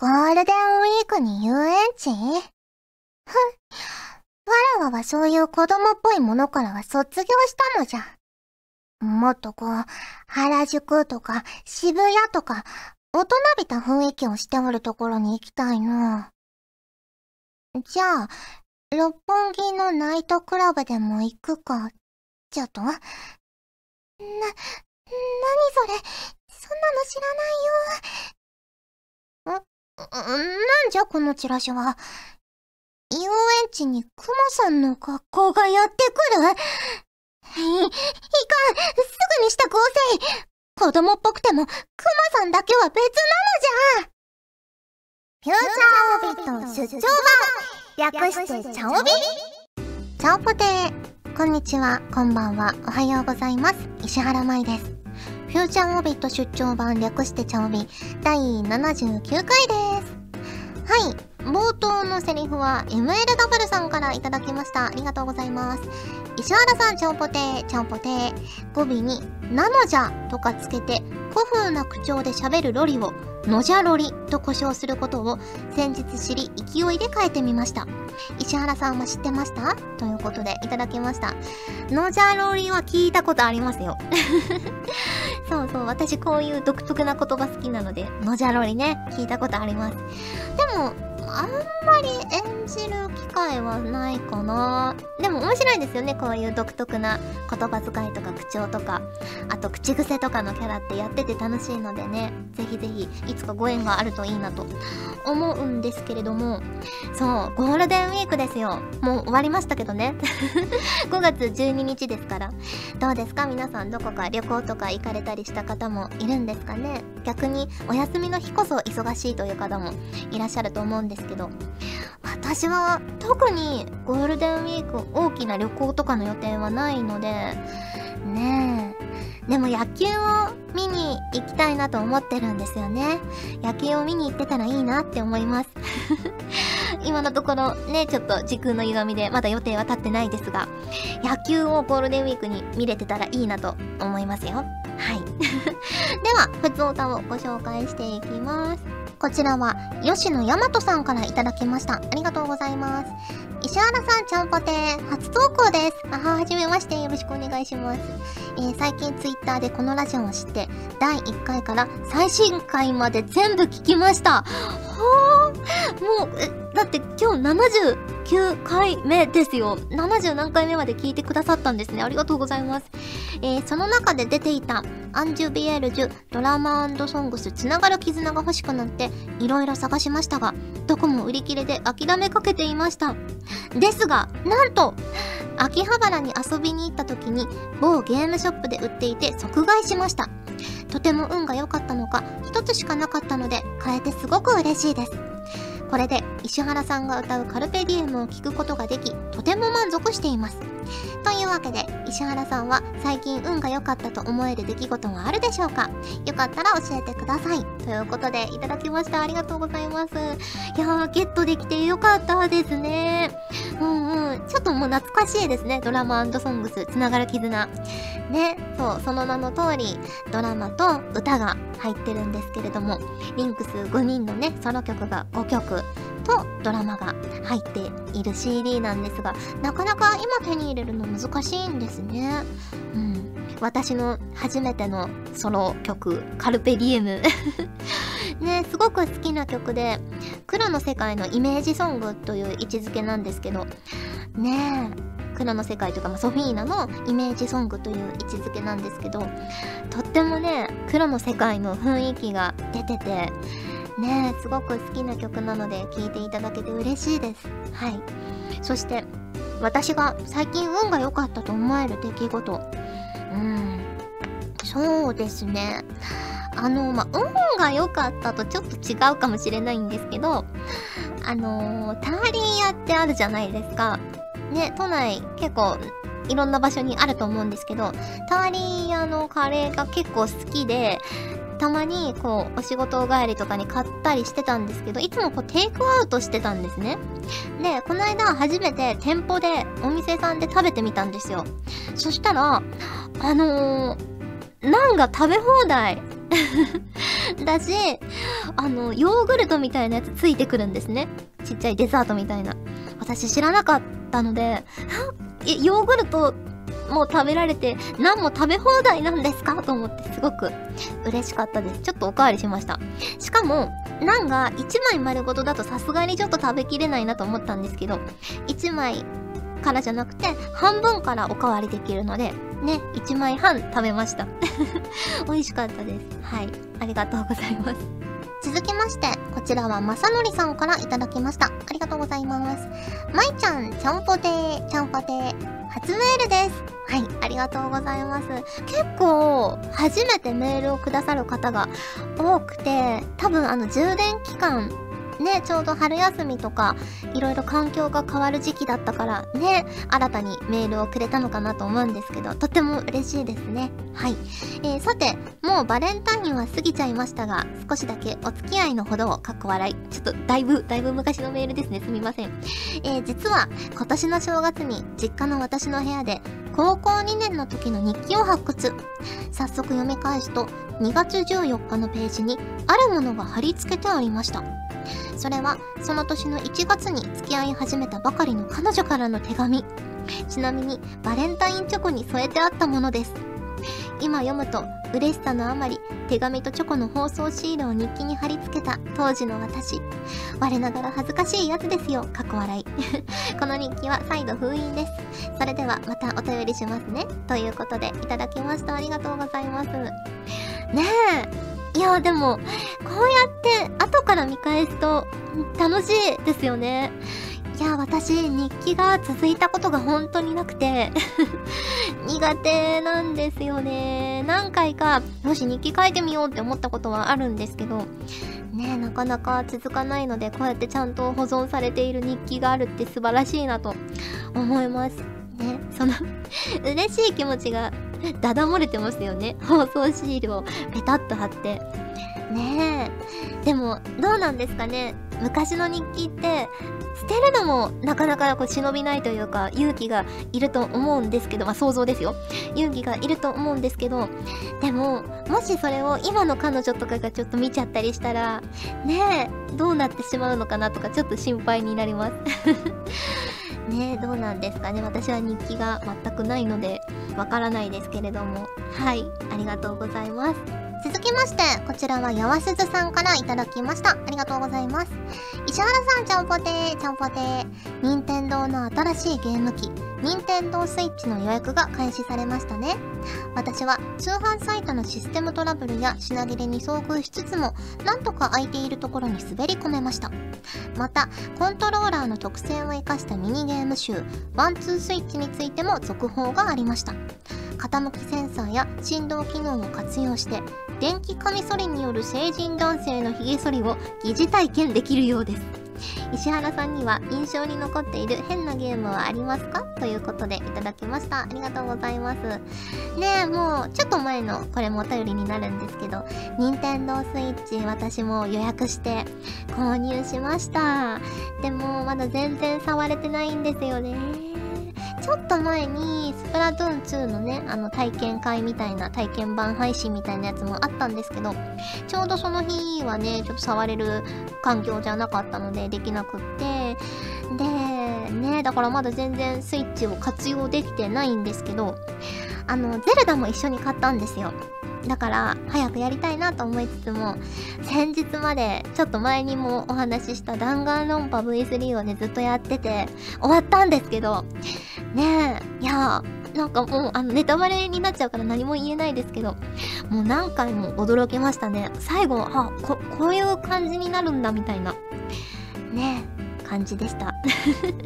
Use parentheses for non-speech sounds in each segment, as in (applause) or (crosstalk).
ゴールデンウィークに遊園地？ふん。わらわはそういう子供っぽいものからは卒業したのじゃ。もっとこう、原宿とか渋谷とか、大人びた雰囲気をしておるところに行きたいの。じゃあ、六本木のナイトクラブでも行くか、じゃと？な、なにそれ、そんなの知らないよ。ん、なんじゃこのチラシは。遊園地にクマさんの学校がやってくるい、いかん、すぐに支度をせい。子供っぽくても、クマさんだけは別なのじゃ。フューチャーオビット出張版略してチャオビチャオポテーこんにちは、こんばんは、おはようございます。石原舞です。フューチャーオビット出張版略してチャオビ第79回です。はい、冒頭のセリフは MLW さんからいただきました。ありがとうございます。石原さん、チャオポテー、チャオポテー。語尾に、なのじゃとかつけて、古風な口調で喋るロリを、のじゃろりと呼称することを先日知り勢いで変えてみました。石原さんは知ってました？ということでいただきました。のじゃろりは聞いたことありますよ。(laughs) そうそう、私こういう独特な言葉好きなので、のじゃろりね、聞いたことあります。でも、あんまり演じる機会はないかな。でも面白いですよね、こういう独特な言葉遣いとか口調とか、あと口癖とかのキャラってやってて楽しいのでね、ぜひぜひいつかご縁があるといいなと思うんですけれども、そう、ゴールデンウィークですよ。もう終わりましたけどね。(laughs) 5月12日ですから。どうですか？皆さんどこか旅行とか行かれたりした方もいるんですかね？逆にお休みの日こそ忙しいという方もいらっしゃると思うんですですけど、私は特にゴールデンウィーク大きな旅行とかの予定はないので、ねえ。でも野球を見に行きたいなと思ってるんですよね。野球を見に行ってたらいいなって思います。(laughs) 今のところね、ちょっと時空の歪みでまだ予定は立ってないですが、野球をゴールデンウィークに見れてたらいいなと思いますよ。はい。(laughs) では、ふつおたをご紹介していきます。こちらは、吉野大和さんからいただきました。ありがとうございます。石原さん、ちゃんぽて初投稿です。あは、はじめまして。よろしくお願いします。えー、最近ツイッターでこのラジオを知って、第1回から最新回まで全部聞きました。ほー、もう、だって今日79回目ですよ。70何回目まで聞いてくださったんですね。ありがとうございます。えー、その中で出ていた、アンジュビエルジュ、ドラマソングス、つながる絆が欲しくなって、いろいろ探しましたが、どこも売り切れで諦めかけていました。ですが、なんと、秋葉原に遊びに行った時に、某ゲームショップで売っていて即買いしました。とても運が良かったのか、一つしかなかったので、買えてすごく嬉しいです。これで石原さんが歌うカルペディエムを聴くことができ、とても満足しています。というわけで、石原さんは最近運が良かったと思える出来事があるでしょうか？よかったら教えてください。ということで、いただきました。ありがとうございます。いやー、ゲットできてよかったですね。うんうん。ちょっともう懐かしいですね。ドラマソングス、つながる絆。ね、そう、その名の通り、ドラマと歌が入ってるんですけれども、リンクス5人のね、ソロ曲が5曲とドラマが入っている CD なんですが、なかなか今手に入れるの難しいんですね。うん。私の初めてのソロ曲、カルペディエム。(laughs) ね、すごく好きな曲で、黒の世界のイメージソングという位置づけなんですけど、ねえ、黒の世界とか、まあ、ソフィーナのイメージソングという位置づけなんですけど、とってもね、黒の世界の雰囲気が出てて、ねすごく好きな曲なので聴いていただけて嬉しいです。はい。そして、私が最近運が良かったと思える出来事。うん。そうですね。あの、まあ、運が良かったとちょっと違うかもしれないんですけど、あのー、ターリー屋ってあるじゃないですか。ね、都内結構いろんな場所にあると思うんですけど、ターリー屋のカレーが結構好きで、たまにこうお仕事帰りとかに買ったりしてたんですけどいつもこうテイクアウトしてたんですねでこの間初めて店舗でお店さんで食べてみたんですよそしたらあのー、ナンが食べ放題 (laughs) だし、あの、ヨーグルトみたいなやつついてくるんですね。ちっちゃいデザートみたいな。私知らなかったので、ヨーグルトもう食べられて、何も食べ放題なんですかと思ってすごく嬉しかったです。ちょっとおかわりしました。しかも、ナンが1枚丸ごとだとさすがにちょっと食べきれないなと思ったんですけど、1枚からじゃなくて、半分からおかわりできるので、ね、1枚半食べました。(laughs) 美味しかったです。はい。ありがとうございます。続きまして、こちらはまさのりさんからいただきました。ありがとうございます。まいちゃん、ちゃんぽてー、ちゃんぽてー。初メールです。はい、ありがとうございます。結構、初めてメールをくださる方が多くて、多分あの充電期間ね、ちょうど春休みとか、いろいろ環境が変わる時期だったからね、新たにメールをくれたのかなと思うんですけど、とても嬉しいですね。はい。えー、さて、もうバレンタインは過ぎちゃいましたが、少しだけお付き合いのほどをかっこ笑い。ちょっとだいぶ、だいぶ昔のメールですね。すみません。えー、実は、今年の正月に実家の私の部屋で、高校2年の時の日記を発掘。早速読み返すと、2月14日のページに、あるものが貼り付けてありました。それはその年の1月に付き合い始めたばかりの彼女からの手紙。ちなみにバレンタインチョコに添えてあったものです。今読むと嬉しさのあまり手紙とチョコの包装シールを日記に貼り付けた当時の私。我ながら恥ずかしいやつですよ。過去笑い。(laughs) この日記は再度封印です。それではまたお便りしますね。ということでいただきました。ありがとうございます。ねえ。いやでも、こうやって後から見返すと楽しいですよね。いや、私、日記が続いたことが本当になくて (laughs) 苦手なんですよね。何回か、もし日記書いてみようって思ったことはあるんですけど、ねなかなか続かないので、こうやってちゃんと保存されている日記があるって素晴らしいなと思います。ね、その嬉しい気持ちが (laughs) ダダ漏れてますよね。(laughs) 放送シールをペタッと貼って。ねえ。でも、どうなんですかね。昔の日記って、捨てるのもなかなかこう忍びないというか勇気がいると思うんですけどまあ想像ですよ勇気がいると思うんですけどでももしそれを今の彼女とかがちょっと見ちゃったりしたらねえどうなってしまうのかなとかちょっと心配になります (laughs) ねどうなんですかね。私は日記が全くないのでわからないですけれども。はいありがとうございます。続きまして、こちらはやわすずさんからいただきました。ありがとうございます。石原さん、ちゃんぽてー、ちゃんぽてー。任天堂の新しいゲーム機、任天堂スイッチの予約が開始されましたね。私は通販サイトのシステムトラブルや品切れに遭遇しつつも、なんとか空いているところに滑り込めました。また、コントローラーの特性を活かしたミニゲーム集、ワンツースイッチについても続報がありました。傾きセンサーや振動機能を活用して電気カミソリによる成人男性の髭剃りを疑似体験できるようです。石原さんには印象に残っている変なゲームはありますか？ということでいただきました。ありがとうございます。ねえもうちょっと前のこれもお便りになるんですけど任天堂スイッチ私も予約して購入しました。でもまだ全然触れてないんですよね。ちょっと前に、スプラトゥーン2のね、あの体験会みたいな、体験版配信みたいなやつもあったんですけど、ちょうどその日はね、ちょっと触れる環境じゃなかったので、できなくって、で、ね、だからまだ全然スイッチを活用できてないんですけど、あの、ゼルダも一緒に買ったんですよ。だから早くやりたいなと思いつつも先日までちょっと前にもお話しした弾丸論破 V3 をねずっとやってて終わったんですけどねえいやなんかもうあのネタバレになっちゃうから何も言えないですけどもう何回も驚きましたね。最後あここういう感じになるんだみたいなねえ感じでした。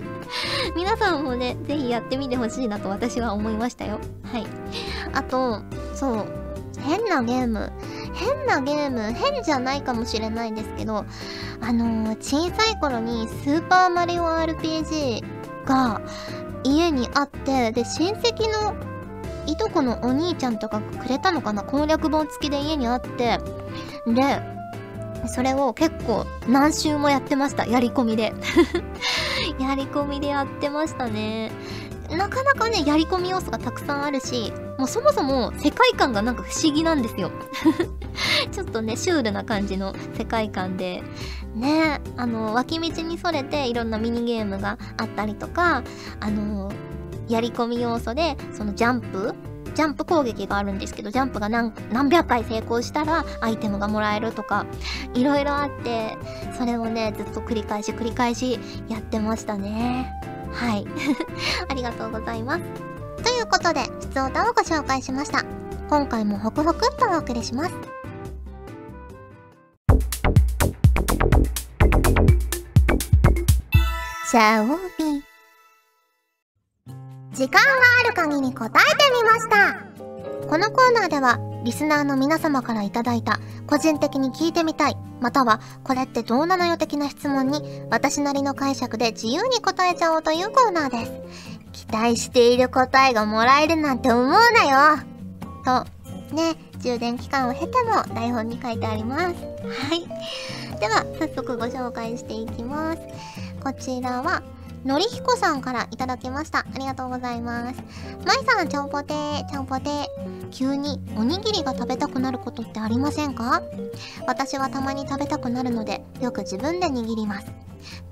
(laughs) 皆さんもねぜひやってみてほしいなと私は思いましたよ。はい。あとそう変なゲーム。変なゲーム、変じゃないかもしれないんですけど、あのー、小さい頃にスーパーマリオ RPG が家にあって、で、親戚のいとこのお兄ちゃんとかくれたのかな？攻略本付きで家にあって、で、それを結構何周もやってました。やり込みで。(laughs) やり込みでやってましたね。なかなかね、やり込み要素がたくさんあるし、もうそもそも世界観がなんか不思議なんですよ。(laughs) ちょっとね、シュールな感じの世界観で、ね、あの、脇道にそれていろんなミニゲームがあったりとか、あの、やり込み要素で、そのジャンプジャンプ攻撃があるんですけど、ジャンプが何何百回成功したらアイテムがもらえるとか、いろいろあって、それをね、ずっと繰り返し繰り返しやってましたね。はい。(laughs) ありがとうございます。ということで、普通歌をご紹介しました。今回もホクホクっとお送りします。シャオビ時間がある限り答えてみましたこのコーナーではリスナーの皆様からいただいた個人的に聞いてみたいまたはこれってどうなのよ的な質問に私なりの解釈で自由に答えちゃおうというコーナーです。期待している答えがもらえるなんて思うなよ。とね充電期間を経ても台本に書いてあります。はい。では早速ご紹介していきます。こちらはのりひこさんからいただきました。ありがとうございます。まいさん、ちゃんぽてー、ちゃんぽてー。急におにぎりが食べたくなることってありませんか？私はたまに食べたくなるので、よく自分で握ります。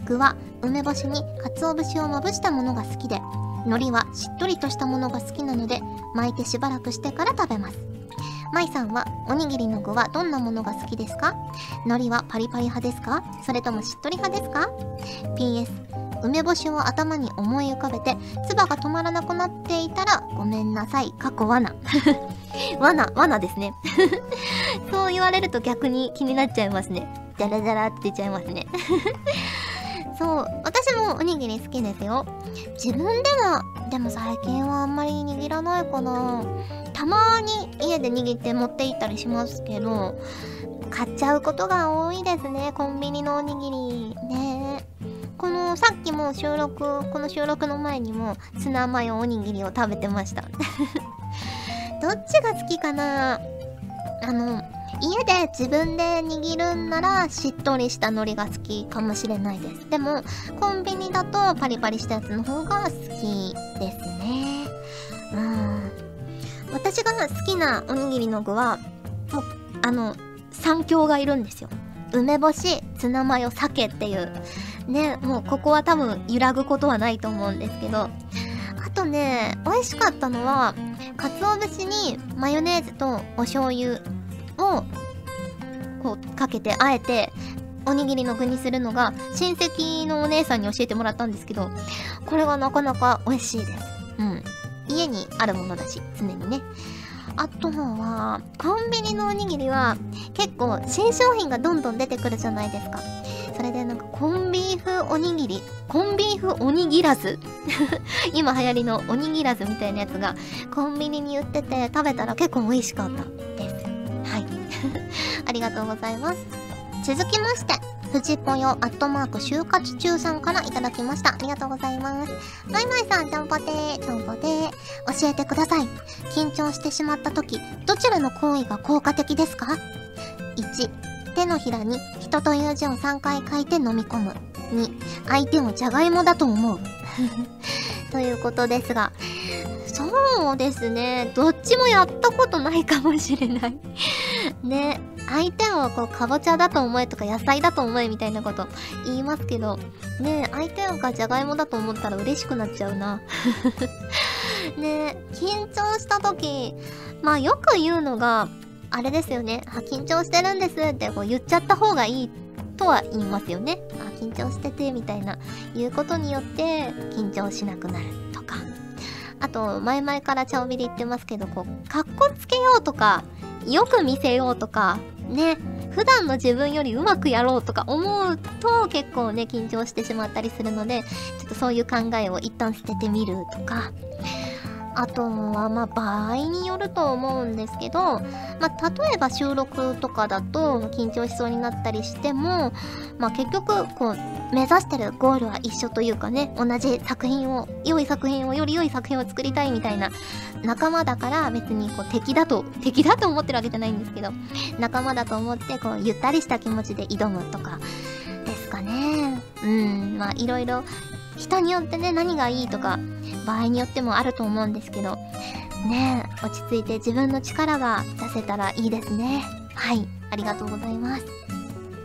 具は梅干しに鰹節をまぶしたものが好きで、海苔はしっとりとしたものが好きなので、巻いてしばらくしてから食べます。まいさんはおにぎりの具はどんなものが好きですか？海苔はパリパリ派ですか？それともしっとり派ですか ?PS 梅干しを頭に思い浮かべて、唾が止まらなくなっていたら、ごめんなさい、過去罠。(laughs) 罠、罠ですね。(laughs) そう言われると逆に気になっちゃいますね。じゃらじゃらって言っちゃいますね。(laughs) そう、私もおにぎり好きですよ。自分では、でも最近はあんまり握らないかな。たまに家で握って持って行ったりしますけど、買っちゃうことが多いですね、コンビニのおにぎり。のさっきも収録この収録の前にもツナマヨおにぎりを食べてました。(laughs) どっちが好きかな？あの家で自分で握るんならしっとりした海苔が好きかもしれないです。でもコンビニだとパリパリしたやつの方が好きですね。うん私が好きなおにぎりの具はあの三強がいるんですよ。梅干しツナマヨ鮭っていうね、もうここは多分揺らぐことはないと思うんですけど、あとね、美味しかったのは、鰹節にマヨネーズとお醤油をこうかけてあえて、おにぎりの具にするのが親戚のお姉さんに教えてもらったんですけど、これがなかなか美味しいです。うん。家にあるものだし、常にね。あとは、コンビニのおにぎりは結構新商品がどんどん出てくるじゃないですか。それでなんかコンビーフおにぎりコンビーフおにぎらず。(laughs) 今流行りのおにぎらずみたいなやつがコンビニに売ってて食べたら結構美味しかったです。はい。(laughs) ありがとうございます。続きまして。藤ぽよアットマーク就活中さんからいただきました。ありがとうございます。マイマイさん、ちゃんぽてー、ちゃんぽてー。教えてください。緊張してしまった時、どちらの行為が効果的ですか ?1、手のひらに人という字を3回書いて飲み込む。2、相手をじゃがいもだと思う。(laughs) ということですが、そうですね。どっちもやったことないかもしれないね。相手をこう、かぼちゃだと思えとか野菜だと思えみたいなこと言いますけど、ね相手がじゃがいもだと思ったら嬉しくなっちゃうな。(laughs) ね緊張した時、まあよく言うのが、あれですよね。あ、緊張してるんですってこう言っちゃった方がいいとは言いますよね。あ、緊張してて、みたいな。言うことによって、緊張しなくなるとか。あと、前々からチャオビで言ってますけど、こう、かっこつけようとか、よく見せようとか、ね、普段の自分よりうまくやろうとか思うと結構ね、緊張してしまったりするので、ちょっとそういう考えを一旦捨ててみるとか、あとは、まあ、場合によると思うんですけど、まあ、例えば収録とかだと緊張しそうになったりしても、まあ、結局、こう、目指してるゴールは一緒というかね、同じ作品を、良い作品を、より良い作品を作りたいみたいな仲間だから別にこう敵だと、敵だと思ってるわけじゃないんですけど、仲間だと思ってこう、ゆったりした気持ちで挑むとか、ですかね。うん、まあ、いろいろ、人によってね、何がいいとか、場合によってもあると思うんですけどねえ落ち着いて自分の力が出せたらいいですね。はいありがとうございます。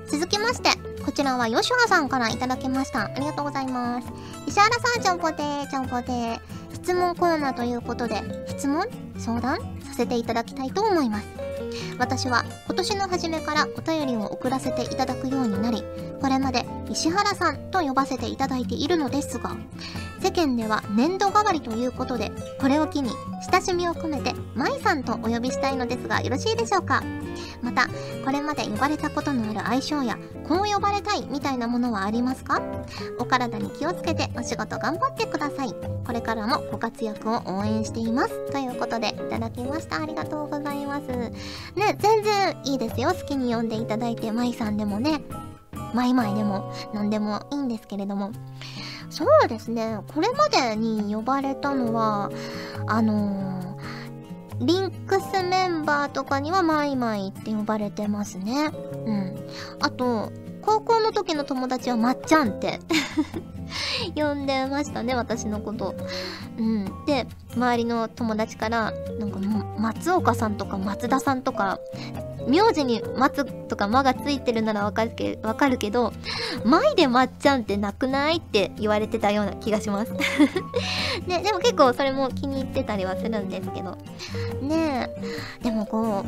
続きましてこちらはヨシュアさんからいただきました。ありがとうございます。石原さんちゃんぽてーちゃんぽてー。質問コーナーということで質問相談させていただきたいと思います。私は今年の初めからお便りを送らせていただくようになりこれまで石原さんと呼ばせていただいているのですが世間では年度替わりということでこれを機に親しみを込めて舞さんとお呼びしたいのですがよろしいでしょうか？またこれまで呼ばれたことのある愛称やこう呼ばれたいみたいなものはありますか？お体に気をつけてお仕事頑張ってください。これからもご活躍を応援しています。ということでいただきました。ありがとうございます。ね全然いいですよ。好きに呼んでいただいて舞さんでもね。マイマイでも何でもいいんですけれども。そうですね。これまでに呼ばれたのはあのー、リンクスメンバーとかにはマイマイって呼ばれてますね。うん。あと高校の時の友達はまっちゃんって (laughs) 呼んでましたね私のこと。うん。で周りの友達からなんか松岡さんとか松田さんとか名字に松とか間がついてるならわかるけわかるけど、舞でまっちゃんってなくないって言われてたような気がします (laughs) ね、でも結構それも気に入ってたりはするんですけど。ねえ。でもこ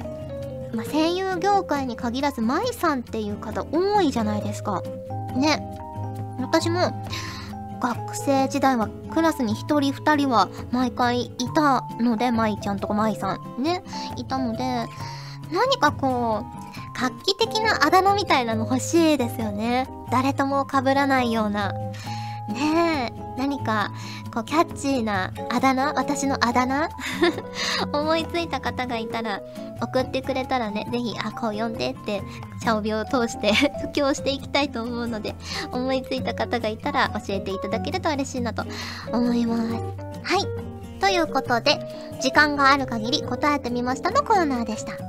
う、まあ、声優業界に限らず、舞さんっていう方多いじゃないですか。ね。私も、学生時代はクラスに1人2人は毎回いたので、舞ちゃんとか舞さんね、いたので、何かこう、画期的なあだ名みたいなの欲しいですよね。誰とも被らないような。ねえ、何か、こう、キャッチーなあだ名私のあだ名？(laughs) 思いついた方がいたら、送ってくれたらね、ぜひ、あ、こう呼んでって、茶帯を通して (laughs) 布教していきたいと思うので、思いついた方がいたら教えていただけると嬉しいなと思います。はい。ということで、時間がある限り答えてみましたのコーナーでした。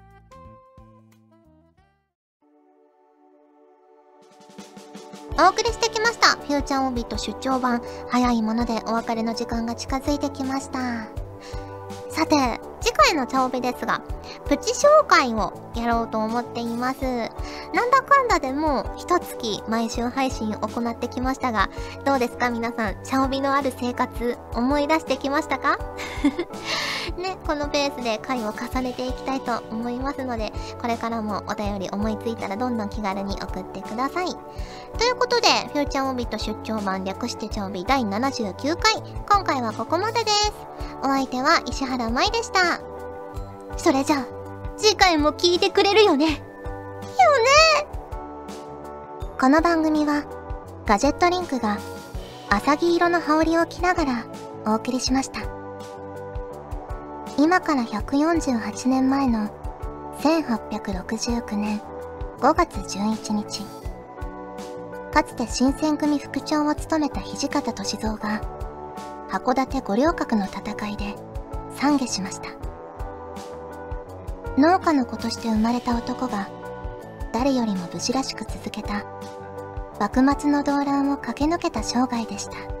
お送りしてきました。フューチャーオビット出張版。早いものでお別れの時間が近づいてきました。さて、次回の茶帯ですが、プチ紹介をやろうと思っています。なんだかんだでもう一月毎週配信行ってきましたが、どうですか皆さん、茶帯のある生活思い出してきましたか？ね、このペースで回を重ねていきたいと思いますので、これからもお便り思いついたらどんどん気軽に送ってください。ということで、フューチャーオビット出張版略して茶帯第79回、今回はここまでです。お相手は石原舞でした。それじゃあ、次回も聞いてくれるよね。よねこの番組は、ガジェットリンクが、アサギ色の羽織を着ながらお送りしました。今から148年前の1869年5月11日、かつて新選組副長を務めた土方歳三が、函館五稜郭の戦いで懺悔しました。農家の子として生まれた男が誰よりも武士らしく続けた幕末の動乱を駆け抜けた生涯でした